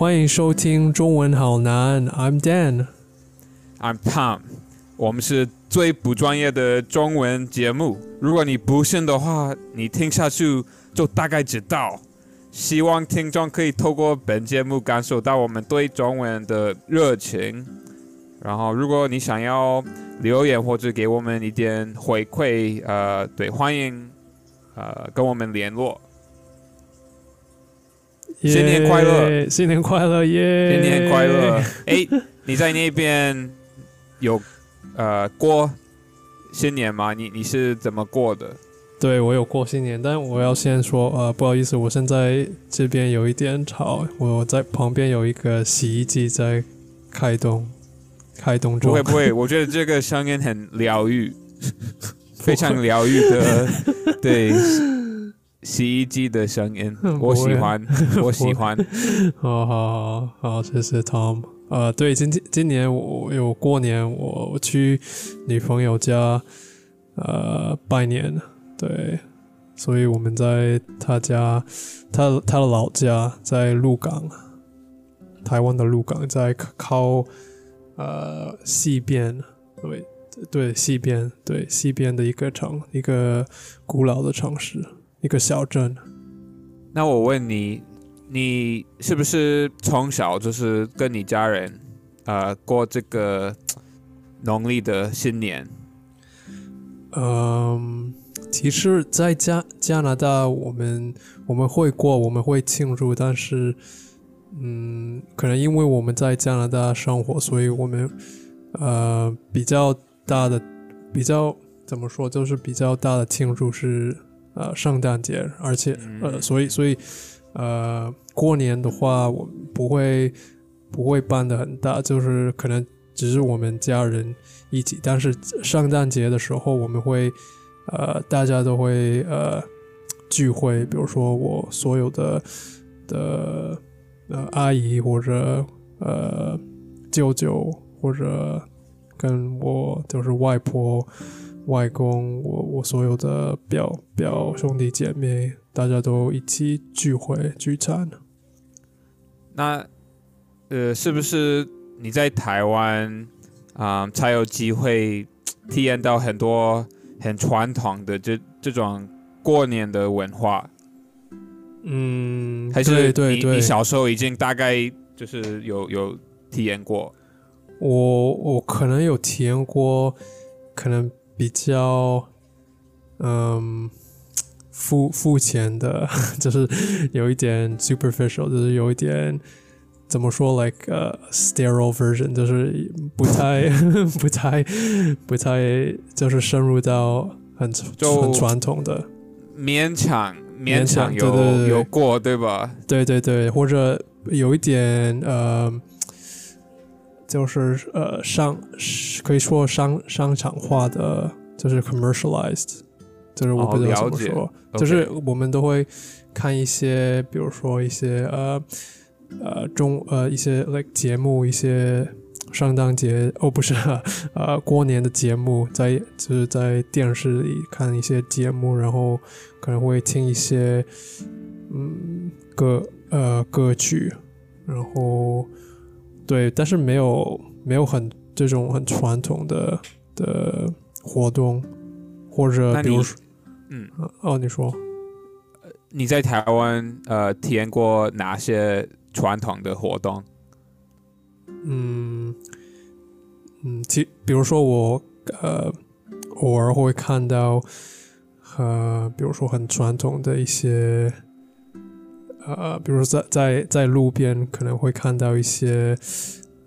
欢迎收听中文好难，I'm Dan。I'm Tom，我们是最不专业的中文节目。如果你不信的话，你听下去就大概知道。希望听众可以透过本节目感受到我们对中文的热情。然后，如果你想要留言或者给我们一点回馈，呃，对，欢迎呃跟我们联络。新年快乐新年快乐耶！新年快乐！哎，你在那边有呃过新年吗？你你是怎么过的？对我有过新年，但我要先说，呃，不好意思，我现在这边有一点吵，我在旁边有一个洗衣机在开动，开动中。不会不会，我觉得这个声音很疗愈，非常疗愈的，对，洗衣机的声音，我喜欢，我喜欢。好好好好，谢谢 Tom。呃，对，今天今年我有过年，我我去女朋友家，呃，拜年，对，所以我们在她家，她她的老家在鹿港，台湾的鹿港，在靠呃西边，对对西边，对西边的一个城，一个古老的城市，一个小镇。那我问你，你是不是从小就是跟你家人呃过这个农历的新年？嗯，其实，在加加拿大，我们我们会过，我们会庆祝，但是，嗯，可能因为我们在加拿大生活，所以我们呃比较大的比较怎么说，就是比较大的庆祝是呃圣诞节，而且呃，所以所以呃过年的话，我们不会不会办的很大，就是可能只是我们家人一起，但是圣诞节的时候，我们会呃大家都会呃聚会，比如说我所有的的呃阿姨或者呃舅舅或者跟我就是外婆。外公，我我所有的表表兄弟姐妹，大家都一起聚会聚餐。那呃，是不是你在台湾啊、才有机会体验到很多很传统的这这种过年的文化？嗯，还是对对你，小时候已经大概就是有有体验过？我我可能有体验过，可能比较嗯肤肤浅的，就是有一点 superficial，就是有一点怎么说，like a、sterile version，就是不太 不太不太就是深入到很就很传统的，勉强勉勉强强有有过对吧？对对对，或者有一点呃，就是呃商可以说商商场化的，就是 commercialized，就是我哦不知道怎么说。就是我们都会看一些，比如说一些呃呃中呃一些 like 节目，一些圣诞节哦不是呃过年的节目，在就是在电视里看一些节目，然后可能会听一些嗯歌呃歌曲，然后对，但是没有没有很这种很传统的的活动，或者比如说嗯，哦你说。你在台湾呃体验过哪些传统的活动？嗯嗯，其比如说我呃偶尔会看到呃，比如说很传统的一些呃，比如说在在在路边可能会看到一些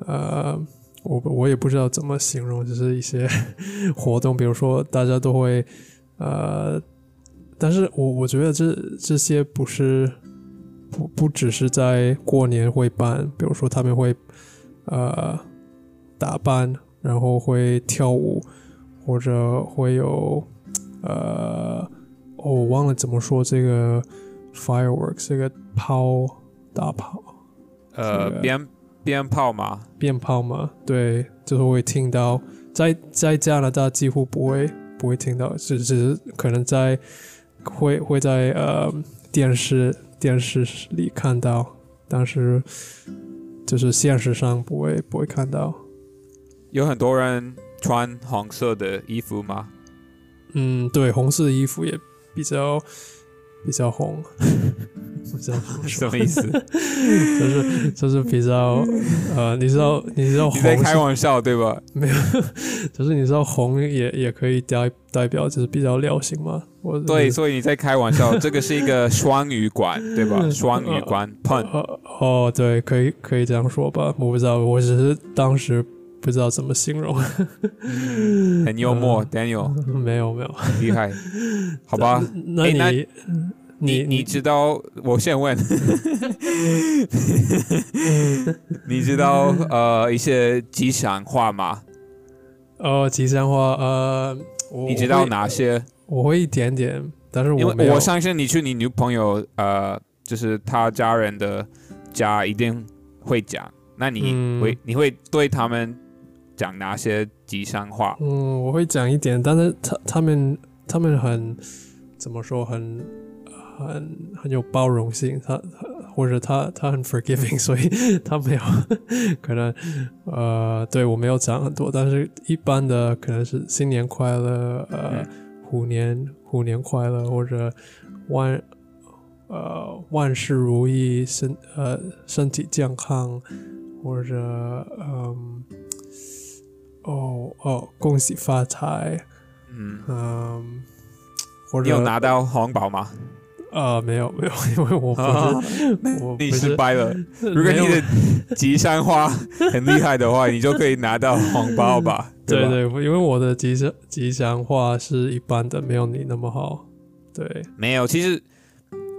呃，我我也不知道怎么形容，就是一些 活动，比如说大家都会呃，但是我我觉得这这些不是不不只是在过年会办，比如说他们会呃打扮，然后会跳舞，或者会有呃，哦我忘了怎么说这个 fireworks 这个炮大炮呃，鞭鞭炮嘛？鞭炮嘛，对，就是会听到，在在加拿大几乎不会不会听到，只只是可能在会会在呃电视电视里看到，但是就是现实上不会不会看到。有很多人穿红色的衣服吗？嗯，对，红色的衣服也比较比较红，不知道 什么意思？就是就是比较呃，你知道你知道红你在开玩笑对吧？没有，就是你知道红也也可以代代表就是比较流行嘛。我对，所以你在开玩笑，这个是一个双语馆对吧？双语馆 pun，呃哦，对，可以可以这样说吧。我不知道，我只是当时不知道怎么形容。很幽默，Daniel 没有没有，厉害，好吧？那你、你你你知道？我先问，你知道呃一些吉祥话吗？哦吉祥话呃，你知道？哪些？我会一点点，但是我我相信你去你女朋友呃，就是她家人的家一定会讲。那你嗯会、你会对他们讲哪些吉祥话？嗯，我会讲一点，但是他他们他们很怎么说，很很很有包容性，他或者他他很 forgiving，所以他没有可能呃，对我没有讲很多，但是一般的可能是新年快乐，呃，虎年虎年快乐，或者万呃万事如意，身呃身体健康，或者嗯。哦哦，恭喜发财，嗯，嗯，或者你有拿到红包吗？呃没有没有，因为我不是、啊你我不是失败了。如果你的吉祥话 很厉害的话，你就可以拿到红包吧？吧？对对，因为我的吉祥吉祥话是一般的，没有你那么好。对，没有，其实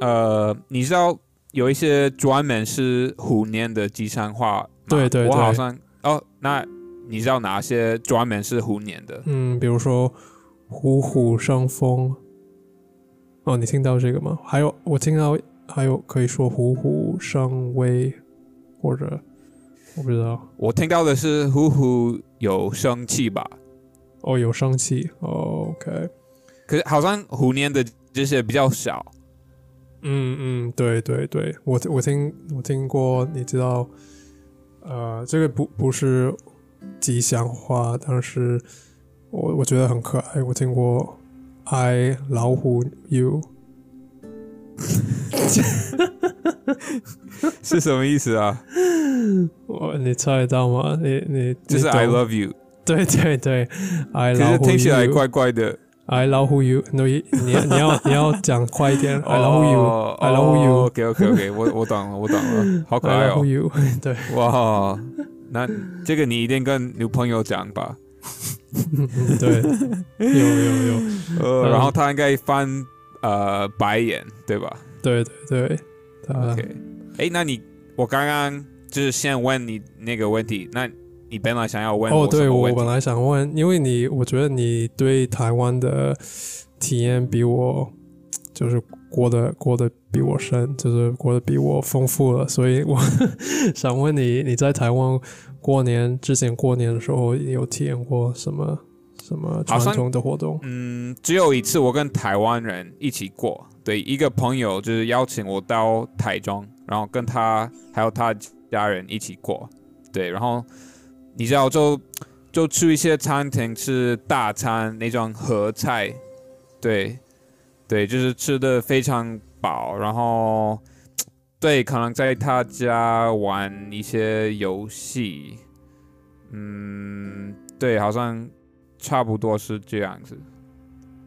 呃，你知道有一些专门是虎年的吉祥话对对我好像哦，那你知道哪些专门是虎年的？嗯，比如说虎虎生风。哦，你听到这个吗？还有我听到还有可以说虎虎生威，或者我不知道。我听到的是虎虎有生气吧，哦，有生气。哦 OK。可是好像虎年的这些比较少。嗯嗯，对对对，我我听我听过，你知道，呃，这个不不是吉祥话，但是我我觉得很可爱。我听过 “I 老虎 you”，是什么意思啊？我你猜得到吗？你你就是 I love you，对对对，I 可是老虎听起来怪怪的。I love you，你你要你要 你要讲快一点，I love you，I love you，OK OK OK，我我懂了，我懂了，好可爱哦！you，对，哇，那这个你一定跟女朋友讲吧？嗯 对，有有有，呃，嗯然后他应该翻呃白眼，对吧对对对，他？OK，哎，那你我刚刚就是先问你那个问题，那你本来想要问哦，对？我本来想问，因为你，我觉得你对台湾的体验比我就是过得过得比我深，就是过得比我丰富了，所以我 想问你，你在台湾过年之前过年的时候，有体验过什么什么传统的活动？嗯，只有一次我跟台湾人一起过，对，一个朋友就是邀请我到台中，然后跟他还有他家人一起过，对，然后你知道就就去一些餐厅吃大餐那种合菜，对，对，就是吃的非常饱，然后对，可能在他家玩一些游戏，嗯，对，好像差不多是这样子。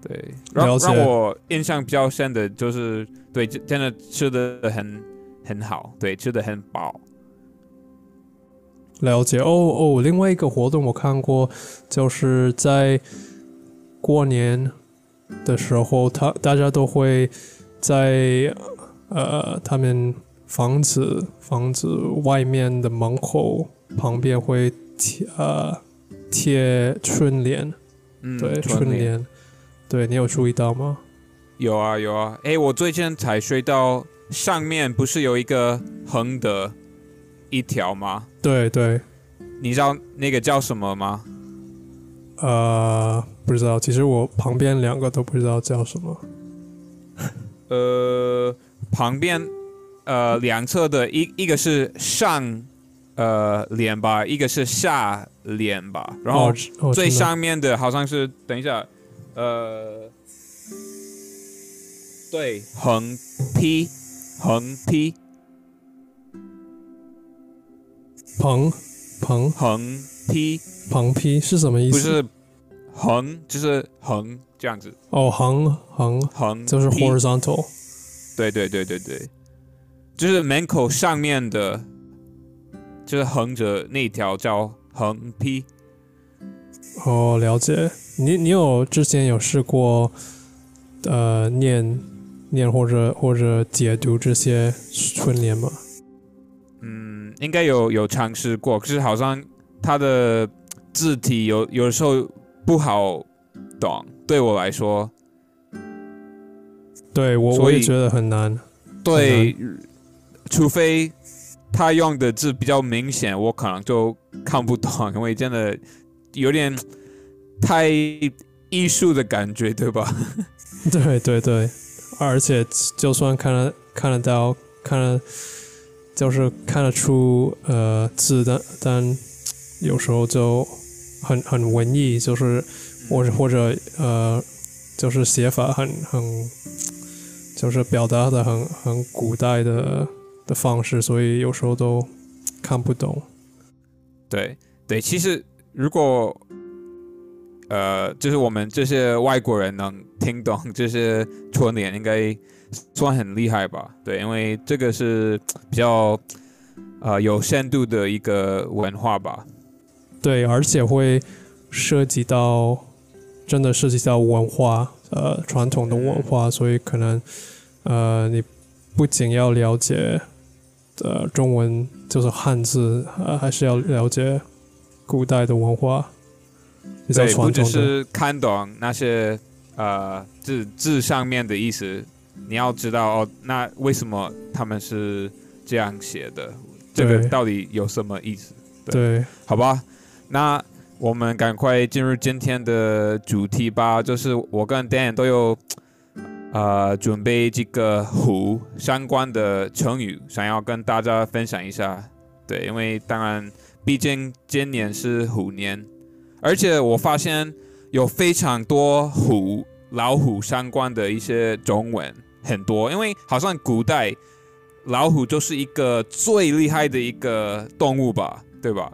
对，让让我印象比较深的就是，对，真真的吃的很很好，对，吃的很饱。了解哦哦，另外一个活动我看过，就是在过年的时候，他大家都会在呃他们房子房子外面的门口旁边会贴呃贴春联，嗯，对春春联，对你有注意到吗？有啊有啊，哎，我最近才睡到上面不是有一个横的一条吗？对对，你知道那个叫什么吗？呃，不知道，其实我旁边两个都不知道叫什么。呃，旁边呃两侧的一一个是上呃脸吧，一个是下脸吧，然后最上面的好像是等一下，呃，对，横批，横批，横横横批，横批是什么意思？不是横，就是横这样子，哦，横横横就是 horizontal。对对对对对，就是门口上面的，就是横着那条叫横批。哦，了解。你你有之前有试过，呃，念念或者或者解读这些春联吗？嗯，应该有有尝试过，可是好像它的字体有有的时候不好懂，对我来说，对我我也觉得很难。对，除非他用的字比较明显，我可能就看不懂，因为真的有点太艺术的感觉，对吧？对对对，而且就算看得看得到，看得就是看得出呃字的，但有时候就很很文艺，就是或者或者呃就是写法很很就是表达的很很古代的的方式，所以有时候都看不懂。对对，其实如果呃，就是我们这些外国人能听懂这些春联，应该算很厉害吧？对，因为这个是比较呃有深度的一个文化吧。对，而且会涉及到真的涉及到文化，呃，传统的文化，所以可能呃，你不仅要了解呃中文，就是汉字，呃，还是要了解古代的文化，比较对，不只传统的。是看懂那些呃字字上面的意思，你要知道哦，那为什么他们是这样写的？这个到底有什么意思？对，好吧，那我们赶快进入今天的主题吧。就是我跟 Dan 都有呃准备这个虎相关的成语，想要跟大家分享一下。对，因为当然，毕竟今年是虎年，而且我发现有非常多虎、老虎相关的一些中文，很多，因为好像古代老虎就是一个最厉害的一个动物吧，对吧？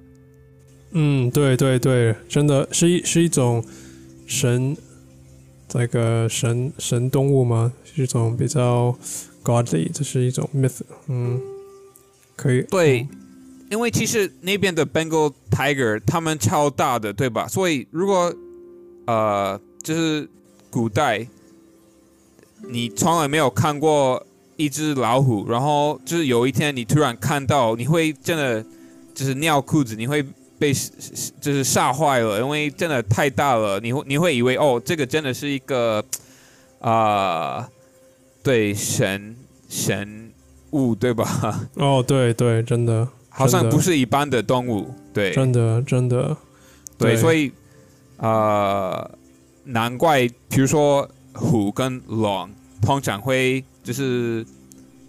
嗯，对对对，真的是一是一种神，这个神神动物吗？是一种比较 godly，这是一种 myth，嗯，可以，对，因为其实那边的 Bengal Tiger 它们超大的，对吧？所以如果呃，就是古代你从来没有看过一只老虎，然后就是有一天你突然看到，你会真的就是尿裤子，你会被就是吓坏了，因为真的太大了，你会你会以为哦，这个真的是一个啊、呃对神神物，对吧？哦，对对，真的，好像不是一般的动物，对真的真的，对，对所以呃，难怪，比如说虎跟龙通常会就是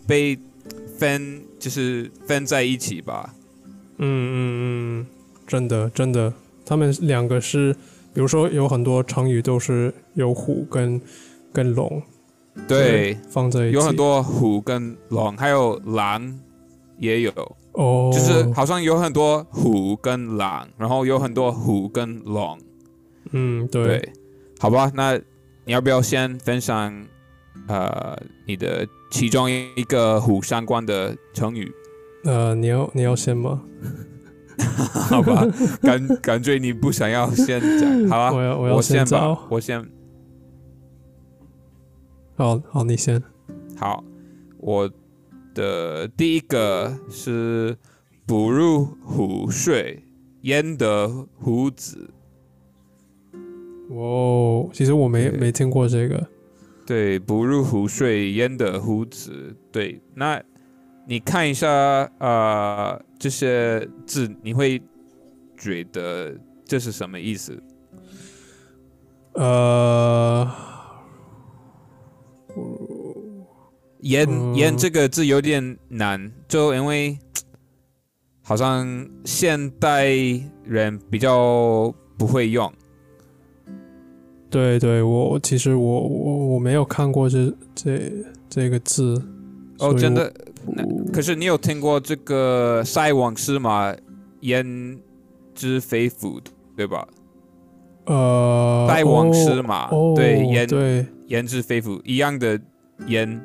被分，就是分在一起吧。嗯嗯嗯，真的真的，他们两个是，比如说有很多成语都是有虎跟跟龙对，放在一起，有很多虎跟龙，还有狼也有，哦，就是好像有很多虎跟狼，然后有很多虎跟龙。嗯对，对，好吧，那你要不要先分享呃你的其中一个虎相关的成语？呃，你要你要先吗？好吧，感感觉你不想要先讲，好啊，我要我要先吧，，我先。好好你先，好，我的第一个是不入虎穴，焉得虎子。哦，其实我没没听过这个，对，不入虎穴，焉得虎子。对，那你看一下呃这些字，你会觉得这是什么意思？呃，言言这个字有点难，就因为好像现代人比较不会用。对对，我其实我我我没有看过这这这个字。哦，真的？我可是你有听过这个“塞翁失马，焉知非福”对吧？呃，塞翁失马，哦对，焉对焉知非福一样的焉。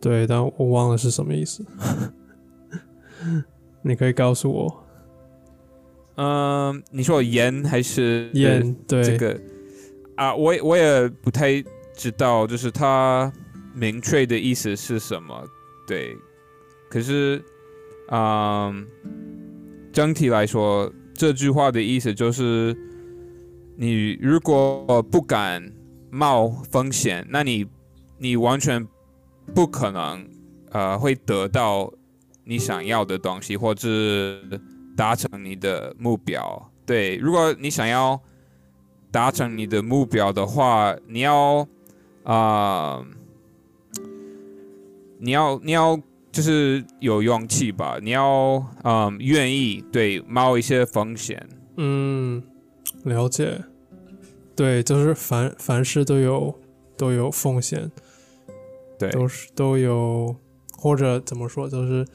对，但我忘了是什么意思。你可以告诉我，嗯，你说焉还是言对这个啊？我也我也不太知道，就是它明确的意思是什么。对，可是，嗯，整体来说，这句话的意思就是，你如果不敢冒风险，那你你完全不可能呃会得到你想要的东西，或者达成你的目标。对，如果你想要达成你的目标的话，你要啊、你要你要就是有勇气吧，你要嗯愿意对冒一些风险。嗯，了解。对，就是凡凡事都有都有风险，对，都是都有，或者怎么说，就是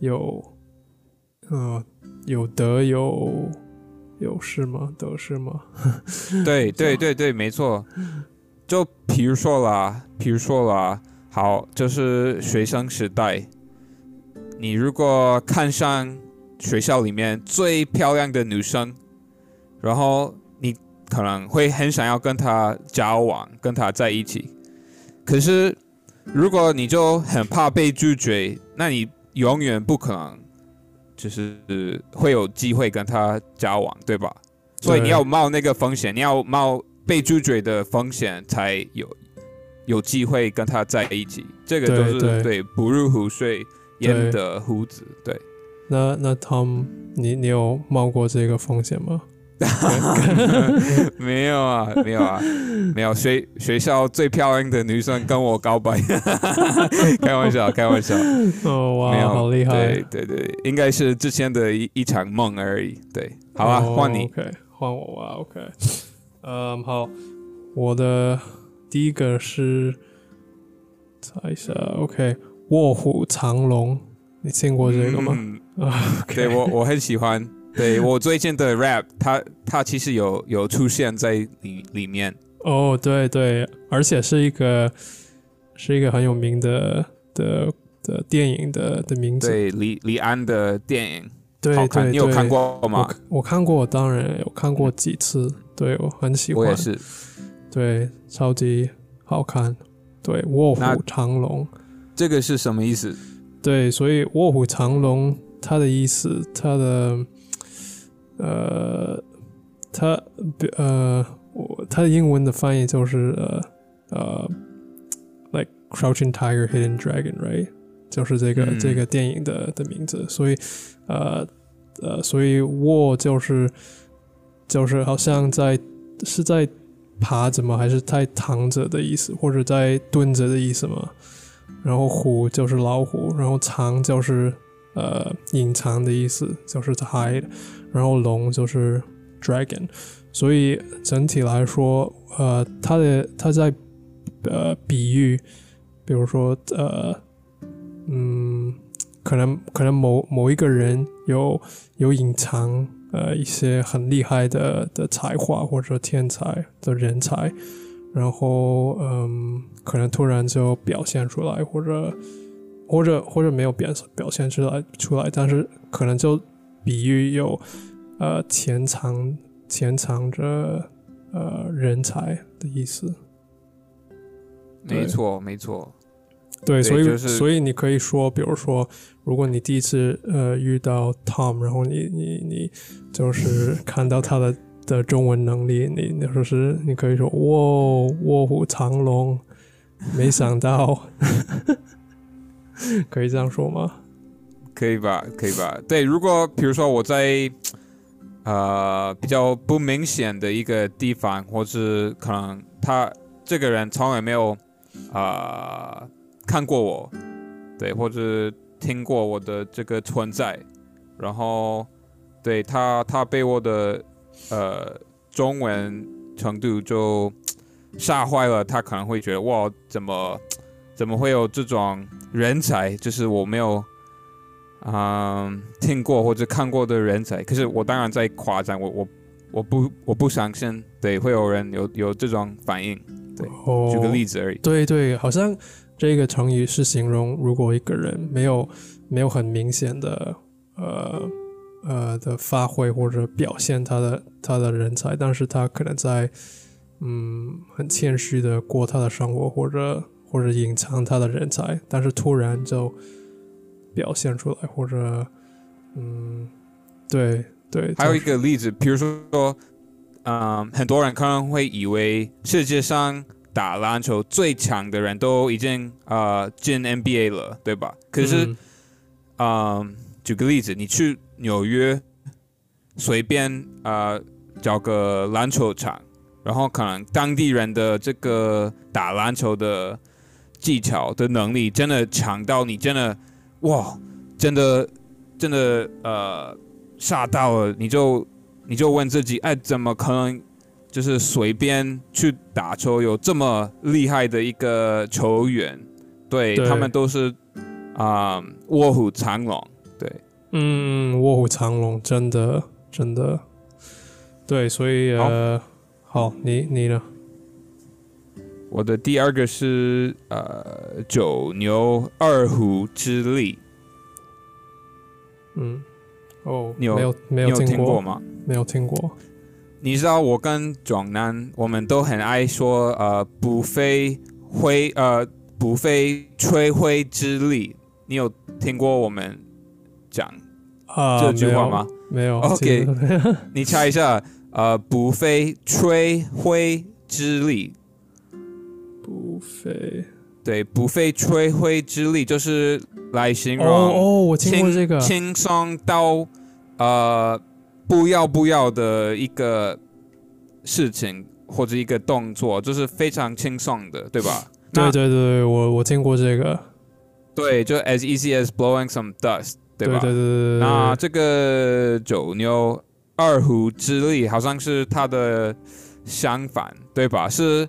有，呃，有得有有失吗？得失吗？对对 对对，没错。就比如说啦，比如说啦，好，就是学生时代，你如果看上学校里面最漂亮的女生，然后你可能会很想要跟她交往，跟她在一起。可是如果你就很怕被拒绝，那你永远不可能就是会有机会跟她交往，对吧？所以你要冒那个风险，你要冒被拒绝的风险，才有有机会跟他在一起。这个就是对对不入虎穴焉得虎子。对，那那 Tom，你你有冒过这个风险吗？没有啊，没有啊，没有。学学校最漂亮的女生跟我告白，开玩笑，开玩笑，哦，哇，没有，好厉害！对对对，应该是之前的一一场梦而已。对，好啊，哦换你。OK，换我啊。OK，嗯，好，我的第一个是查一下。OK，卧虎藏龙，你见过这个吗？嗯啊，OK，对我我很喜欢。对 我最近的 rap，它它其实有有出现在里里面。哦，对对，而且是一个是一个很有名的的的电影的的名字。对李李安的电影，对好看，对，你有看过吗？我看我看过，当然有看过几次。对我很喜欢，我也是。对，超级好看。对，卧虎藏龙。这个是什么意思？对，所以卧虎藏龙，它的意思，它的呃，它呃，我它的英文的翻译就是呃呃，like Crouching Tiger, Hidden Dragon, right？就是这个、嗯这个电影的的名字，所以呃呃，所以卧就是就是好像在是在爬怎么？还是在躺着的意思，或者在蹲着的意思吗？然后虎就是老虎，然后藏就是呃隐藏的意思，就是 hide，然后龙就是 dragon，所以整体来说，呃，它的它在呃比喻，比如说呃嗯，可能可能某某一个人有有隐藏呃一些很厉害的的才华或者天才的人才，然后嗯，可能突然就表现出来，或者或者或者没有表表现出来出来，但是可能就比喻有呃潜藏潜藏着呃人才的意思。没错，没错。对，对所以、就是所以你可以说，比如说，如果你第一次呃遇到 Tom，然后你你你就是看到他的的中文能力，你你就是你可以说哇卧虎藏龙，没想到，可以这样说吗？可以吧？可以吧？对，如果比如说我在呃比较不明显的一个地方，或是可能他这个人从来没有呃看过我，对，或者听过我的这个存在，然后对他他被我的呃中文程度就吓坏了，他可能会觉得哇，怎么怎么会有这种人才？就是我没有嗯听过或者看过的人才。可是我当然在夸张，我我我不我不相信，对，会有人有有这种反应。对，哦，举个例子而已。对对，好像这个成语是形容如果一个人没有没有很明显的呃呃的发挥或者表现他的他的人才，但是他可能在嗯很谦虚的过他的生活，或者或者隐藏他的人才，但是突然就表现出来，或者嗯对对，还有一个例子，比如说，嗯，很多人可能会以为世界上打篮球最强的人都已经呃进 NBA 了，对吧？可是，嗯嗯，举个例子，你去纽约随便呃找个篮球场，然后可能当地人的这个打篮球的技巧的能力真的强到你真的哇，真的真的呃吓到了，你就你就问自己，哎，怎么可能就是随便去打球有这么厉害的一个球员？对对他们都是啊、卧虎藏龙，对。嗯，卧虎藏龙，真的真的，对，所以呃，好，你你呢？我的第二个是呃九牛二虎之力，嗯，哦，你有没有没你有听听过吗？没有听过。你知道我跟壮男，我们都很爱说呃不费灰呃不费吹灰之力，你有听过我们讲啊，这句话吗？没有。OK 你猜一下，呃不费吹灰之力，不费。对，不费吹灰之力就是来形哦容哦，我听过这个。轻松到呃不要不要的一个事情或者一个动作，就是非常轻松的，对吧？对对对，我我听过这个。对，就 as easy as blowing some dust，对吧？对对对对。那这个九牛二虎之力好像是它的相反，对吧？是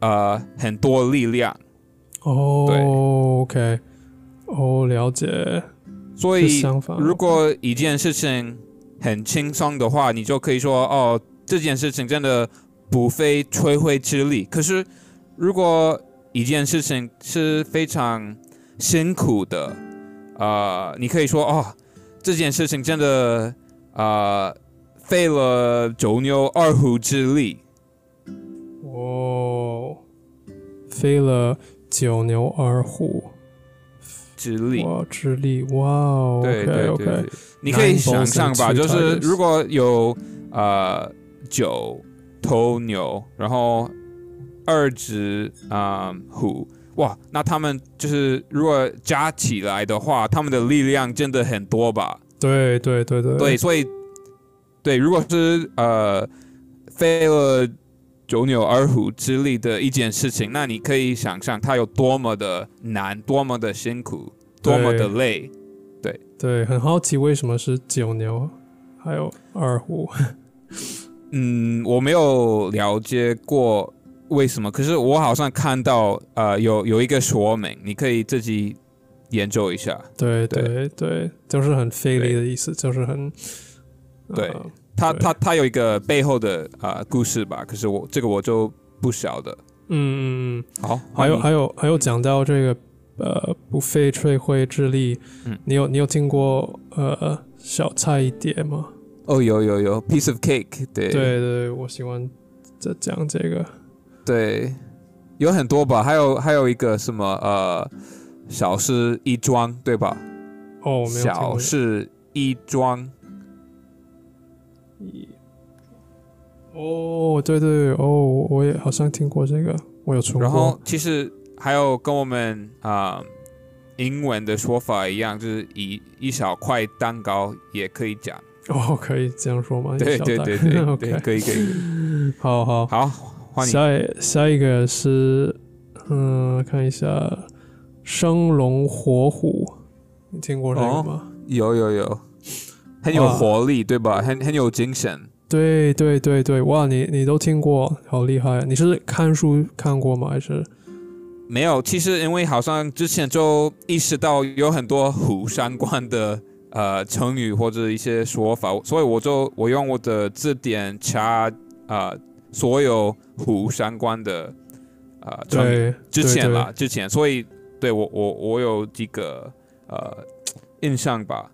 呃很多力量，哦，OK，哦，了解。所以。如果一件事情很轻松的话，你就可以说哦，这件事情真的不费吹灰之力。可是如果一件事情是非常辛苦的，呃，你可以说哦，这件事情真的呃费了九牛二虎之力。哦，飞了九牛二虎，之力，哇，之力，哇哦对对对你可以想象吧，就是如果有呃九头牛，然后二只啊、呃虎，哇，那他们就是如果加起来的话，他们的力量真的很多吧？对对对对。对，所以对，如果是呃飞了九牛二虎之力的一件事情，那你可以想象它有多么的难，多么的辛苦，多么的对累。对对，很好奇为什么是九牛，还有二虎。嗯，我没有了解过为什么，可是我好像看到呃有有一个说明，你可以自己研究一下。对对对对，就是很费力的意思，就是很对呃对。它它它有一个背后的呃故事吧，可是我这个我就不晓得。嗯嗯嗯，好，还有还有还有讲到这个呃不费吹灰之力，嗯。你有你有听过呃小菜一碟吗？哦，有有有，piece of cake，对。对对，我喜欢这讲这个。对，有很多吧，还有还有一个什么呃小事一桩，对吧？哦，我没有小过。事一桩，一哦，对对哦，我也好像听过这个，我有出过。然后其实还有跟我们啊、英文的说法一样，就是一一小块蛋糕也可以讲。哦，可以这样说吗？对对对对 可以可以。好好。好，换你。下下一个是，嗯，看一下生龙活虎，你听过这个哦吗？有有有，很有活力，对吧？很很有精神。对对对对，哇，你你都听过，好厉害！你是看书看过吗？还是没有，其实因为好像之前就意识到有很多虎相关的呃成语或者一些说法，所以我就我用我的字典查啊、呃所有虎相关的啊、呃成语。对之前啦，之前，所以对我我我有几个呃印象吧。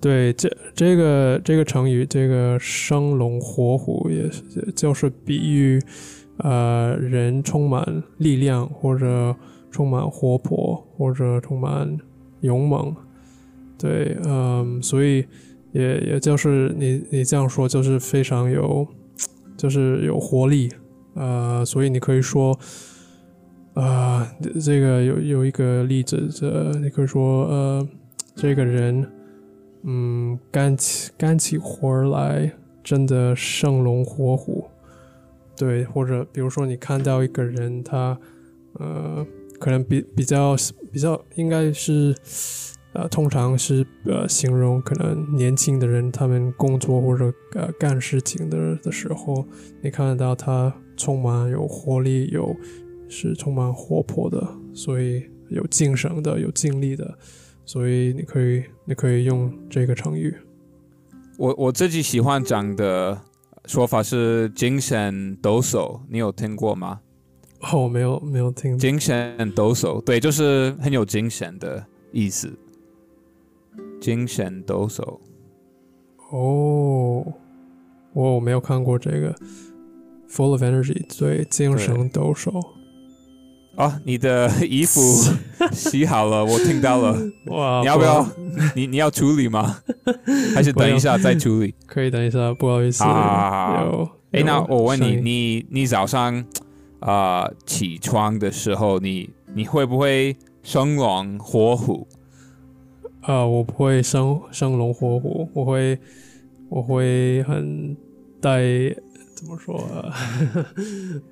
对，这这个这个成语，这个生龙活虎，也是就是比喻呃人充满力量，或者充满活泼，或者充满勇猛。对，嗯，所以也也就是你你这样说，就是非常有，就是有活力。呃，所以你可以说，啊、这个有有一个例子，这你可以说，呃，这个人。嗯，干起干起活儿来，真的生龙活虎。对，或者比如说你看到一个人，他呃，可能比比较比较应该是呃，通常是呃形容可能年轻的人他们工作或者呃干事情的的时候，你看得到他充满有活力，有是充满活泼的，所以有精神的，有精力的。所以你可以，你可以用这个成语。我我自己喜欢讲的说法是精神抖擞，你有听过吗？哦，没有，没有听。精神抖擞，对，就是很有精神的意思。精神抖擞，哦，我我没有看过这个。Full of energy，对，精神抖擞。哦，你的 衣服洗好了，我听到了。哇，你要不要？你你要处理吗？还是等一下再处理？可以等一下，不好意思。好好好好有。哎，那我问你，你你早上啊、呃起床的时候，你你会不会生龙活虎？啊、我不会生生龙活虎，我会我会很带怎么说啊？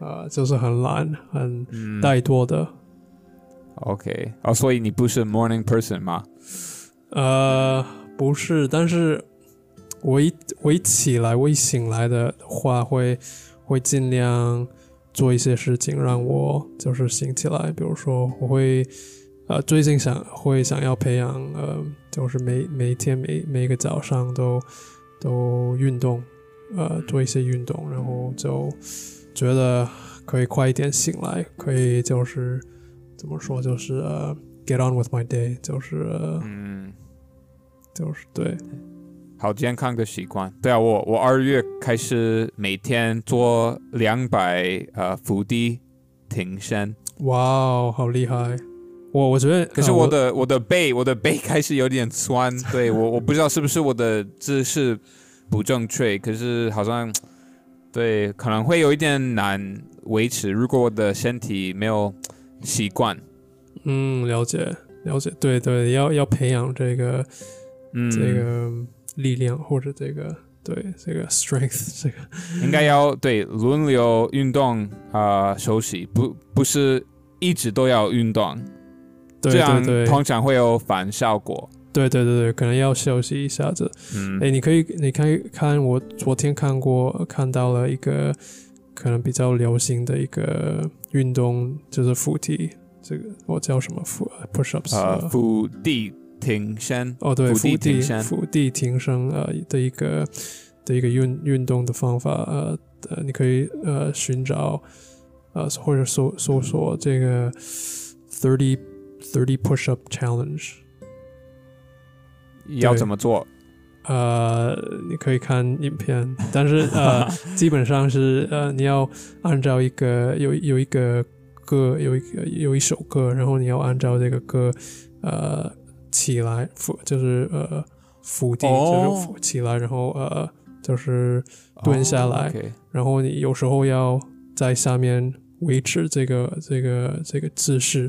啊，就是很懒，很嗯怠惰的。，OK，哦，所以你不是 morning person 吗？呃，不是，但是我一我一起来，我一醒来的话，会会尽量做一些事情让我就是醒起来。比如说，我会呃最近想会想要培养呃，就是每每一天每每一个早上都都运动，呃做一些运动，然后就觉得可以快一点醒来，可以就是怎么说，就是呃 get on with my day，就是、呃嗯，就是对，好健康的习惯。对啊，我我二月开始每天做两百呃伏地挺身，哇哦，好厉害！我我觉得，可是呃我的、我的背我的背开始有点酸，对我我不知道是不是我的姿势不正确，可是好像 对可能会有一点难维持，如果我的身体没有习惯，嗯，了解了解，对对，要要培养这个、嗯，这个力量或者这个对这个 strength 这个。应该要对轮流运动啊、休息，不不是一直都要运动，对这样对对通常会有反效果。对对对对，可能要休息一下子。嗯。哎，你可以你可以看我昨天看过看到了一个可能比较流行的一个运动，就是腹肌，这个我叫什么腹 push ups 呃，伏地挺身，哦，对，腹地挺身。伏地挺身呃的一个的一个运运动的方法，呃呃，你可以呃寻找呃或者搜搜索这个 thirty thirty push up challenge，要怎么做？呃，你可以看影片，但是呃，基本上是呃你要按照一个有有一个歌有一个有一首歌，然后你要按照这个歌呃起来俯就是呃伏地、哦。就是伏起来，然后呃就是蹲下来然后你有时候要在下面维持这个这个这个姿势，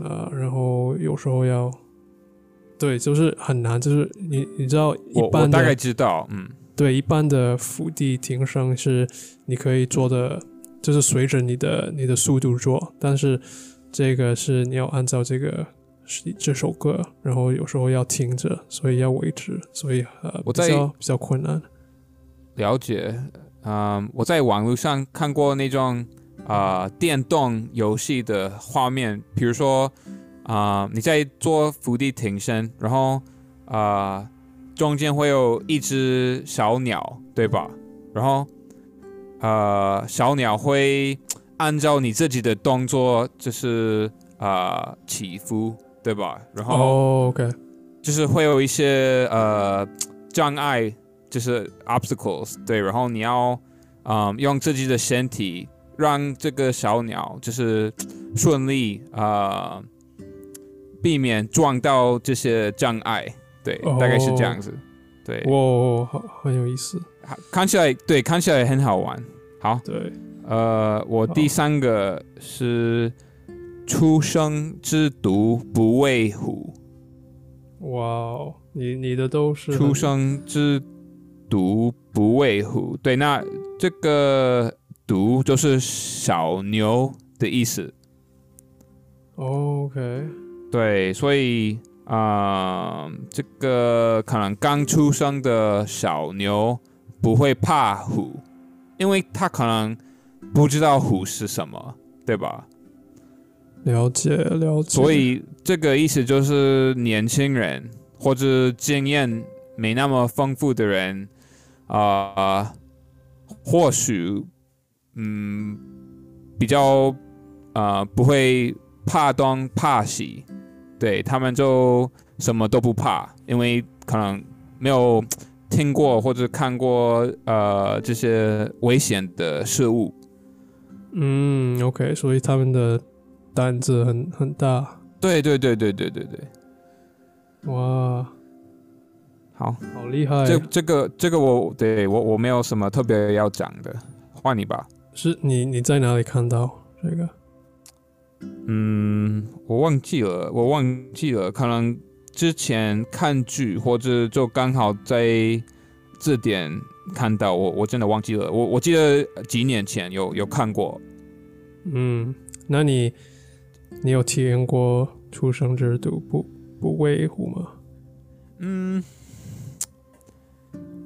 呃，然后有时候要，对，就是很难，就是你你知道一我我般大概知道，嗯，对一般的伏地挺身是你可以做的，就是随着你的你的速度做，但是这个是你要按照这个是这首歌，然后有时候要听着，所以要维持，所以呃我在比较比较困难。了解，嗯、我在网络上看过那种啊、电动游戏的画面，比如说啊、你在做伏地挺身，然后啊、中间会有一只小鸟，对吧？然后呃小鸟会按照你自己的动作，就是啊、起伏，对吧？然后。哦，OK，就是会有一些呃障碍，就是 obstacles，对，然后你要嗯用自己的身体让这个小鸟就是顺利啊、呃避免撞到这些障碍，对，哦大概是这样子，对，哇，好很有意思。看起来对看起来很好玩。好，对，呃，我第三个是初生之犊不畏虎。哇哦，你你的都是出生之犊不畏虎。对，那这个犊就是小牛的意思。哦 OK，对，所以啊、呃这个可能刚出生的小牛不会怕虎，因为它可能不知道虎是什么，对吧？了解了解。所以这个意思就是年轻人或者经验没那么丰富的人，啊、或许嗯比较呃不会怕东怕西，对他们就什么都不怕，因为可能没有听过或者看过呃这些危险的事物。嗯，OK，所以他们的胆子很很大。对对对对对对对，哇，好。好厉害！这这个这个我对我我没有什么特别要讲的，换你吧。是你你在哪里看到这个？嗯，我忘记了，我忘记了，可能之前看剧或者就刚好在字典看到，我我真的忘记了。我我记得几年前有有看过，嗯，那你你有体验过出生之犊不不畏虎吗？嗯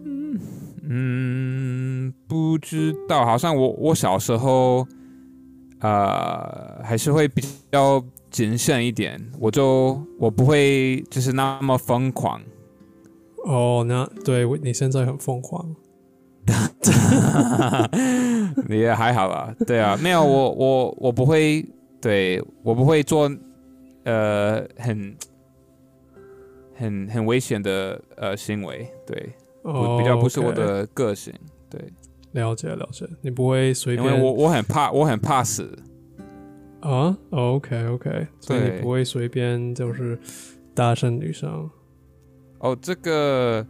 嗯嗯，不知道，好像我我小时候，呃，还是会比较谨慎一点，我就我不会就是那么疯狂。哦，那对你现在很疯狂。你 也还好吧，对啊，没有我 我我不会，对我不会做呃很很很危险的呃行为，对，比较不是我的个性，对。了解了解，你不会随因便为我我很怕，我很怕死。啊、哦、？OK OK，所以对你不会随便就是搭讪女生。哦，这个，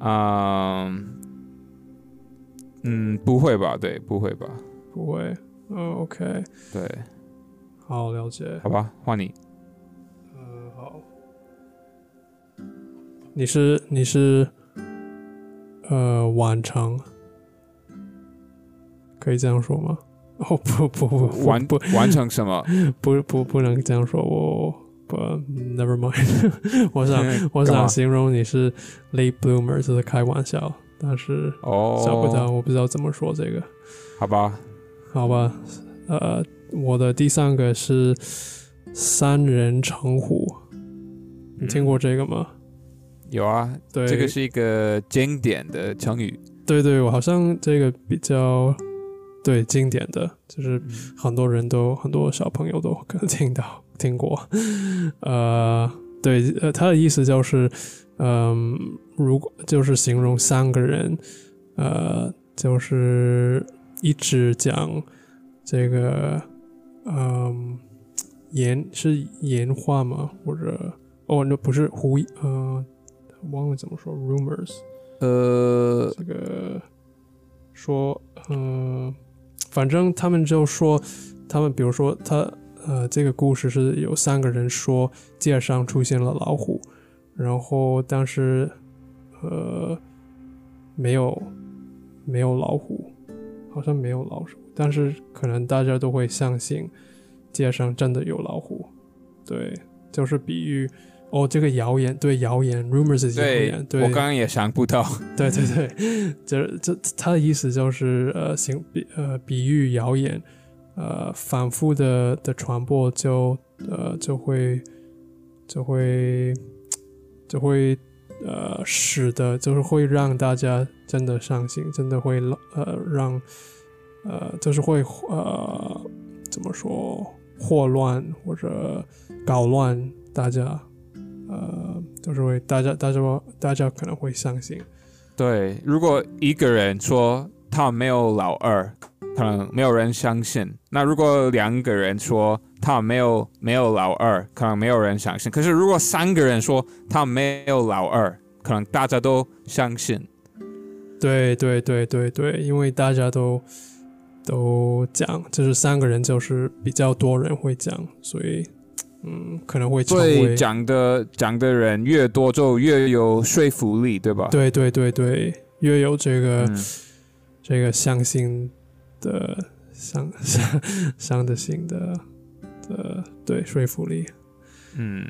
嗯、嗯，不会吧？对，不会吧？不会。哦，OK，对，好了解。好吧，换你。嗯，好。你是你是呃晚长，可以这样说吗？哦不不不不完不完成什么？不不不能这样说，我不 never mind 我想 我想形容你是 late bloomer，这是开玩笑，但是哦，找不到，我不知道怎么说这个。好吧，好吧，呃，我的第三个是三人成虎，你听过这个吗？有啊，对，这个是一个经典的成语。对对，我好像这个比较对经典的，就是嗯很多人都很多小朋友都可能听到听过。呃，对，呃，他的意思就是，嗯、如果就是形容三个人，呃，就是一直讲这个，嗯、言是言话吗？或者哦，那不是胡，呃，忘了怎么说，rumors。呃，这个说，嗯、反正他们就说，他们比如说他，呃，这个故事是有三个人说街上出现了老虎，然后但是，呃，没有没有老虎，好像没有老虎，但是可能大家都会相信街上真的有老虎，对，就是比喻哦，这个谣言，对谣言，rumors 是谣言，对，我刚刚也想不到。对对对，这这他的意思就是呃，形比呃比喻谣言，呃，反复的的传播就呃就会就会就会呃使得就是会让大家真的伤心，真的会呃让呃就是会呃怎么说祸乱或者搞乱大家。呃，就是会大家大家大家可能会相信，对，如果一个人说他没有老二，可能没有人相信。那如果两个人说他没有没有老二，可能没有人相信。可是如果三个人说他没有老二，可能大家都相信。对对对对对，因为大家都都讲，就是三个人就是比较多人会讲，所以。嗯，可能会成为讲的讲的人越多，就越有说服力，对吧？对对对对，越有这个、嗯、这个相信的相 相相的性的的对说服力。嗯，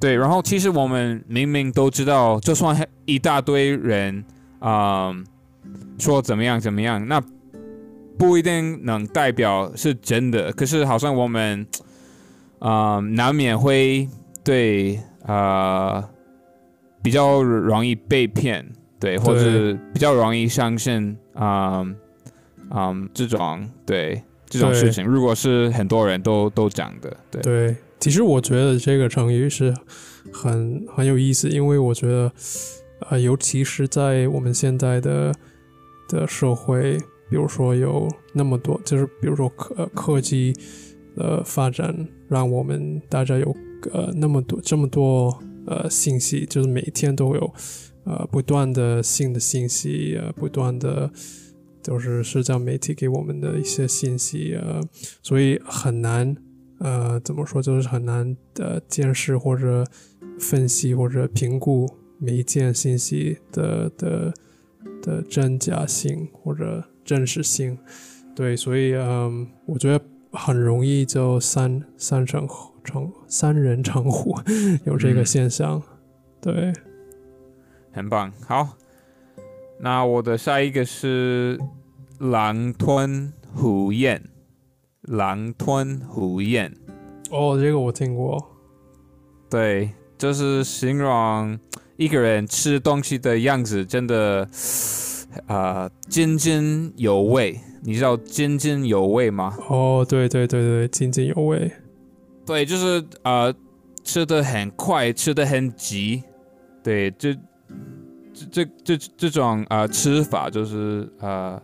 对。然后其实我们明明都知道，就算一大堆人啊、呃、说怎么样怎么样，那不一定能代表是真的。可是好像我们。啊、呃，难免会对啊、呃、比较容易被骗，对，或者比较容易相信啊啊、呃、这种对这种事情。如果是很多人都都讲的，对对，其实我觉得这个成语是很很有意思，因为我觉得呃，尤其是在我们现在的的社会，比如说有那么多，就是比如说科科技的发展。让我们大家有呃那么多这么多呃信息，就是每天都有呃不断的新的信息，呃不断的就是社交媒体给我们的一些信息，呃，所以很难呃怎么说，就是很难的监视或者分析或者评估每一件信息的的的真假性或者真实性。对，所以嗯，我觉得。很容易就三三成成三人成虎，有这个现象，嗯、对，很棒。好，那我的下一个是狼吞虎咽，狼吞虎咽。哦，这个我听过。对，就是形容一个人吃东西的样子，真的啊津津有味。你知道津津有味吗？哦，对对对对，津津有味。对，就是呃，吃的很快，吃的很急。对，这这这这这种呃吃法就是呃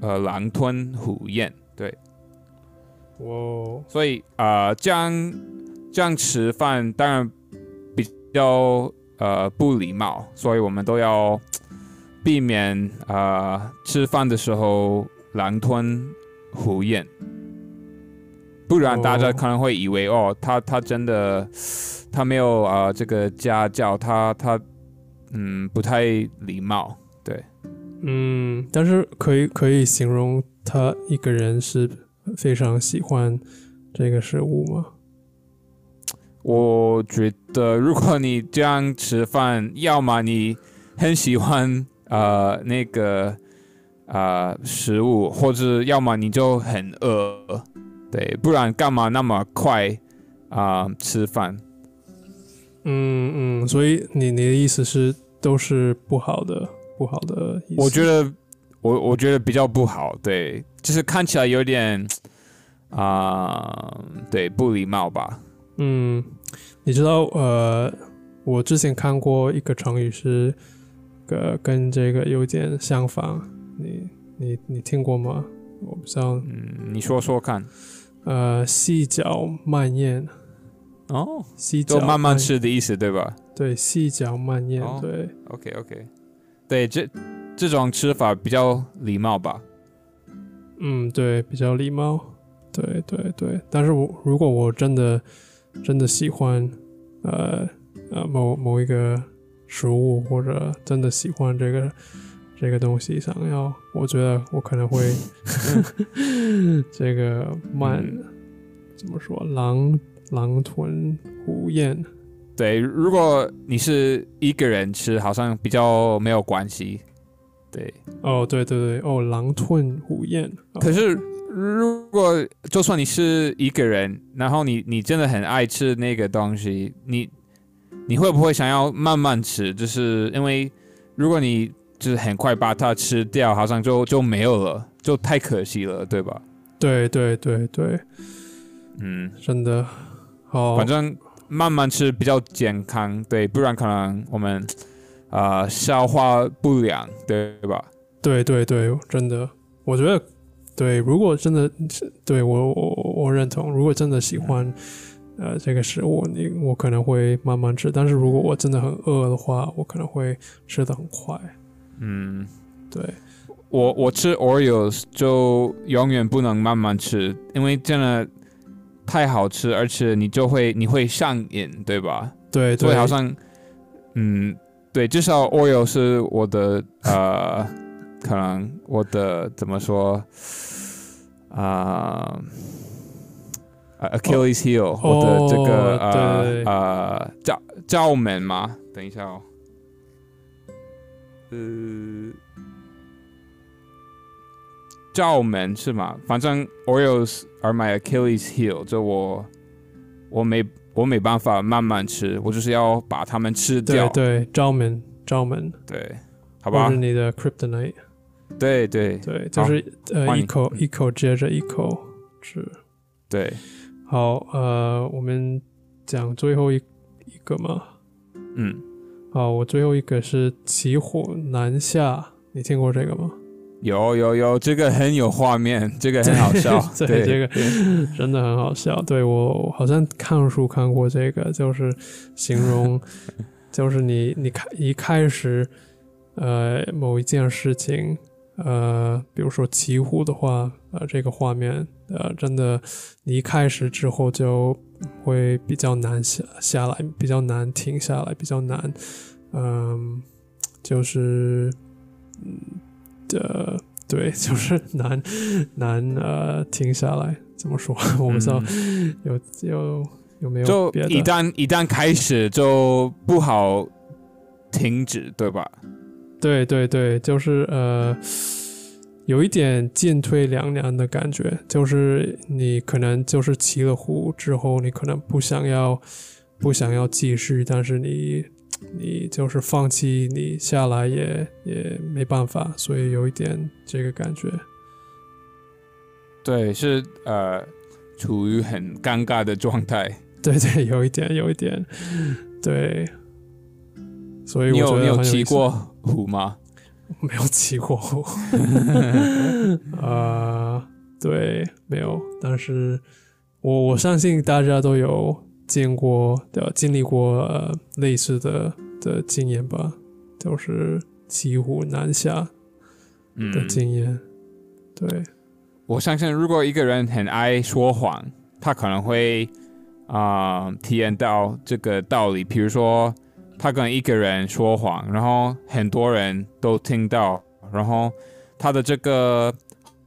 呃狼吞虎咽。对，哦，所以啊，这样这样吃饭当然比较呃不礼貌，所以我们都要。避免啊、呃，吃饭的时候狼吞虎咽，不然大家可能会以为哦，哦他他真的他没有啊、呃、这个家教，他他嗯不太礼貌，对，嗯，但是可以可以形容他一个人是非常喜欢这个食物吗？我觉得如果你这样吃饭，要么你很喜欢。呃，那个呃食物，或者要么你就很饿，对，不然干嘛那么快啊、呃、吃饭？嗯嗯，所以你你的意思是都是不好的，不好的意思？我觉得我我觉得比较不好，对，就是看起来有点啊、呃，对，不礼貌吧？嗯，你知道呃，我之前看过一个成语是。呃，跟这个有点相反，你你你听过吗？我不知道。嗯，你说说看。呃，细嚼慢咽。哦，细嚼慢慢吃的意思，对吧？对，细嚼慢咽。哦、对。OK OK，对，这这种吃法比较礼貌吧？嗯，对，比较礼貌。对对对，但是我如果我真的真的喜欢，呃呃某某一个。食物或者真的喜欢这个这个东西，想要，我觉得我可能会 这个慢，怎么说狼狼吞虎咽。对，如果你是一个人吃，好像比较没有关系。对，哦，对对对，哦，狼吞虎咽。哦可是如果就算你是一个人，然后你你真的很爱吃那个东西，你你会不会想要慢慢吃？就是因为如果你就是很快把它吃掉，好像就就没有了，就太可惜了，对吧？对对对对，嗯，真的好。反正慢慢吃比较健康，对，不然可能我们啊、呃消化不良，对吧？对对对，真的，我觉得对。如果真的是对我我我认同，如果真的喜欢呃这个食物，你我可能会慢慢吃。但是如果我真的很饿的话，我可能会吃的很快。嗯，对，我我吃 Oreos 就永远不能慢慢吃，因为真的太好吃，而且你就会你会上瘾，对吧？对对，所以好像嗯，对，至少 Oreo 是我的呃，可能我的怎么说啊？呃 Achilles heel，、我的这个呃呃罩罩门吗？等一下哦，呃，罩门是吗？反正 Oreos are my Achilles heel，就我我没我没办法慢慢吃，我就是要把它们吃掉。对对，招门招门，对，好吧是，你的 kryptonite，对对对，就是呃一口一口接着一口吃。对，好，呃，我们讲最后一一个嘛。嗯，好，我最后一个是骑虎难下，你听过这个吗？有有有，这个很有画面，这个很好笑对 对，这个 真的很好笑。对我好像看书看过这个，就是形容，就是你你开一开始，呃，某一件事情，呃，比如说骑虎的话，呃，这个画面，呃，真的，你一开始之后就会比较难下下来，比较难停下来，比较难，嗯、就是，嗯的。对，就是难难呃停下来，怎么说？我不知道有有有没有嗯就？一旦一旦开始就不好停止，对吧？对对对，就是呃，有一点进退两难的感觉，就是你可能就是骑了虎之后，你可能不想要不想要继续，但是你你就是放弃，你下来也也没办法，所以有一点这个感觉。对，是呃，处于很尴尬的状态。对对，有一点有一点，对，所以你我觉有你有骑？过虎吗？没有骑过虎，呃，对，没有，但是我我相信大家都有见过的、经历过、呃、类似的的经验吧，就是骑虎难下的嗯，经验。对，我相信如果一个人很爱说谎，他可能会啊、体验到这个道理。比如说，他跟一个人说谎，然后很多人都听到，然后他的这个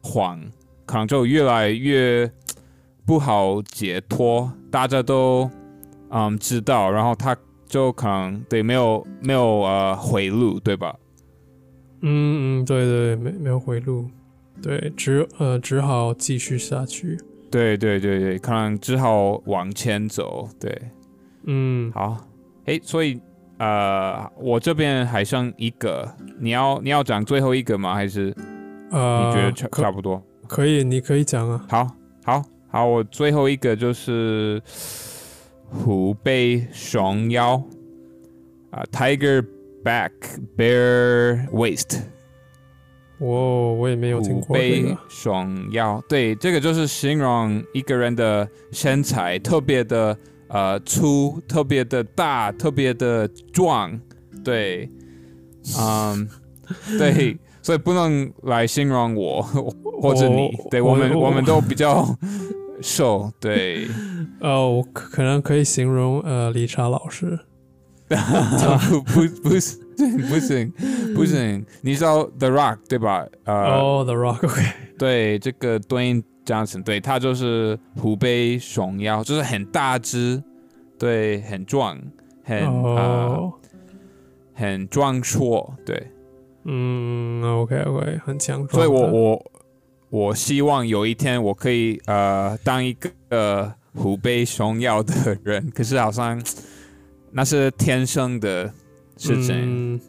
谎可能就越来越不好解脱，大家都嗯知道，然后他就可能对没有没有呃回路，对吧？嗯嗯，对对，没没有回路，对，只呃只好继续下去。对对对对，可能只好往前走，对。嗯，好，诶，所以呃，我这边还剩一个，你要你要讲最后一个吗？还是呃，你觉得差、差不多？可以，你可以讲啊。好，好，好，我最后一个就是虎背熊腰啊、t i g e r back bear waist，哦我也没有听过这虎背。熊腰，对，这个就是形容一个人的身材特别的呃粗，特别的大，特别的壮，对，嗯，对，所以不能来形容我 或者你，对我们我们都比较 瘦，对，呃，我可可能可以形容呃理查老师。不不不是。不行，不行，你知道 The Rock 对吧？呃，哦、t h e Rock，OK，、对，这个 Dwayne 这样子，对，他就是虎背熊腰，就是很大只，对，很壮，很呃哦，很壮硕，对，嗯，OK OK，很强壮。所以我我我希望有一天我可以呃当一个、呃、虎背熊腰的人，可是好像那是天生的事情。嗯，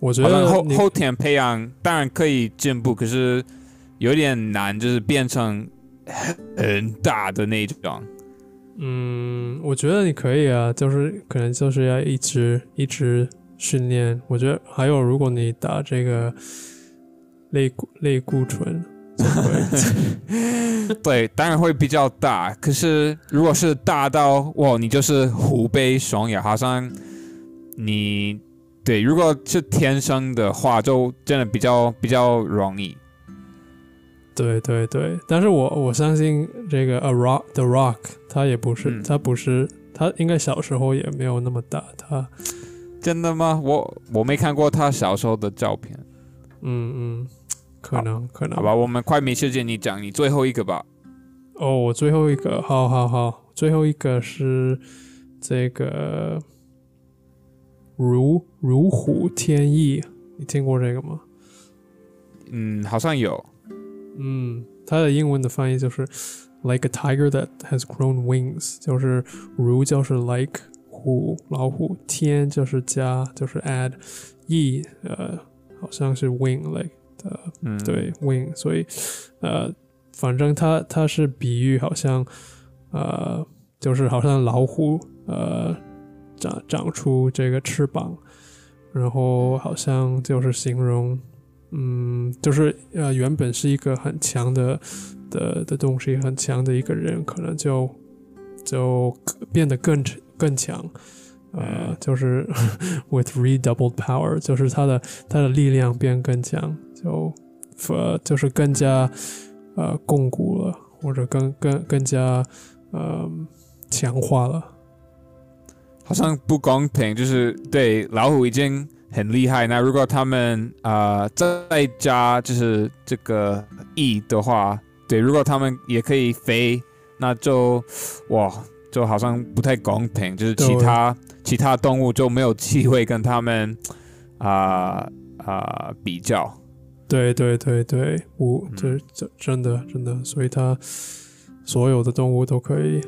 我觉得后后天培养当然可以进步，可是有点难，就是变成很大的那种。嗯，我觉得你可以啊，就是可能就是要一直一直训练。我觉得还有，如果你打这个类固类固醇，对，当然会比较大，可是如果是大到哇，你就是虎背熊腰，好像你对，如果是天生的话，就真的比较比较容易。对对对。但是我我相信这个 A Rock The Rock，他也不是，嗯他不是，他应该小时候也没有那么大，他真的吗？我我没看过他小时候的照片。嗯嗯，可能可能好吧，我们快没时间，你讲你最后一个吧。哦，我最后一个，好好好，最后一个是这个如如虎添翼，你听过这个吗？嗯，好像有。嗯，它的英文的翻译就是 like a tiger that has grown wings，就是如就是 like 虎老虎，天就是加就是 add，翼呃好像是 wing like 的嗯，对 wing，所以呃，反正它它是比喻，好像呃，就是好像老虎呃长长出这个翅膀，然后好像就是形容，嗯，就是呃原本是一个很强的的的东西，很强的一个人，可能就就变得更更强。呃嗯，就是 with redoubled power，就是他的他的力量变更强，就呃就是更加呃巩固了，或者更更更加呃强化了。好像不公平，就是对老虎已经很厉害，那如果他们啊、呃再加就是这个 E 的话，对，如果他们也可以飞，那就哇，就好像不太公平，就是其他其他动物就没有机会跟他们啊啊、比较。对对对对，无嗯这这真的真的，所以它所有的动物都可以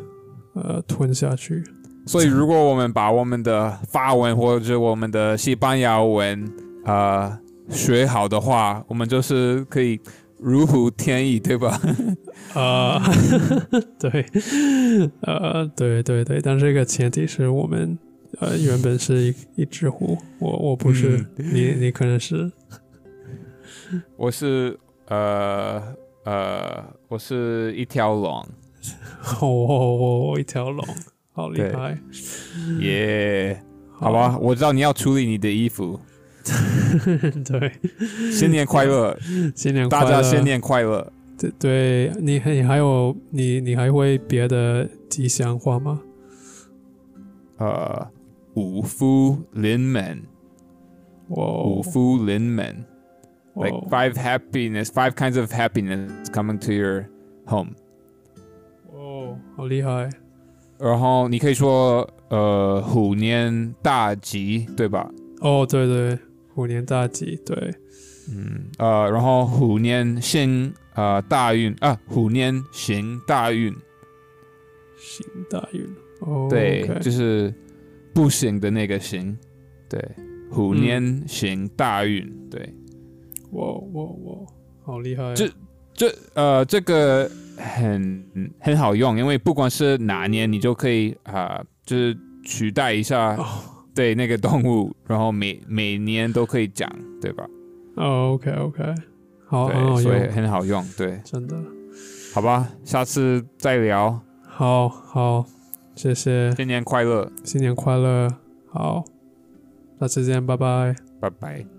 呃吞下去。所以，如果我们把我们的法文或者我们的西班牙文呃学好的话，我们就是可以如虎添翼，对吧？啊，对，呃，对对对，但这个前提是我们呃原本是一一只虎，我我不是，你你可能是，我是呃呃，我是一条龙，我我我，一条龙，好厉害，耶、好。吧，我知道你要处理你的衣服，对，新年快乐，新年快乐，大家新年快乐。对对，你你还有你你还会别的吉祥话吗？呃，五福临门，我五福临门，like 哦 five happiness, five kinds of happiness coming to your home。哦，好厉害，然后你可以说呃虎年大吉，对吧？哦，对对，虎年大吉，对，嗯呃，然后虎年行呃大运啊，虎年行大运，行大运，哦，对就是不行的那个行，对，虎嗯年行大运，对，哇哇哇好厉害啊，这这呃这个很很好用，因为不管是哪年，你就可以啊、就是取代一下哦。对那个动物，然后每每年都可以讲，对吧？哦，OK OK，好对，所以，很好用，对，真的，好吧，下次再聊，好好，谢谢，新年快乐，新年快乐，好，下次见，拜拜。拜拜。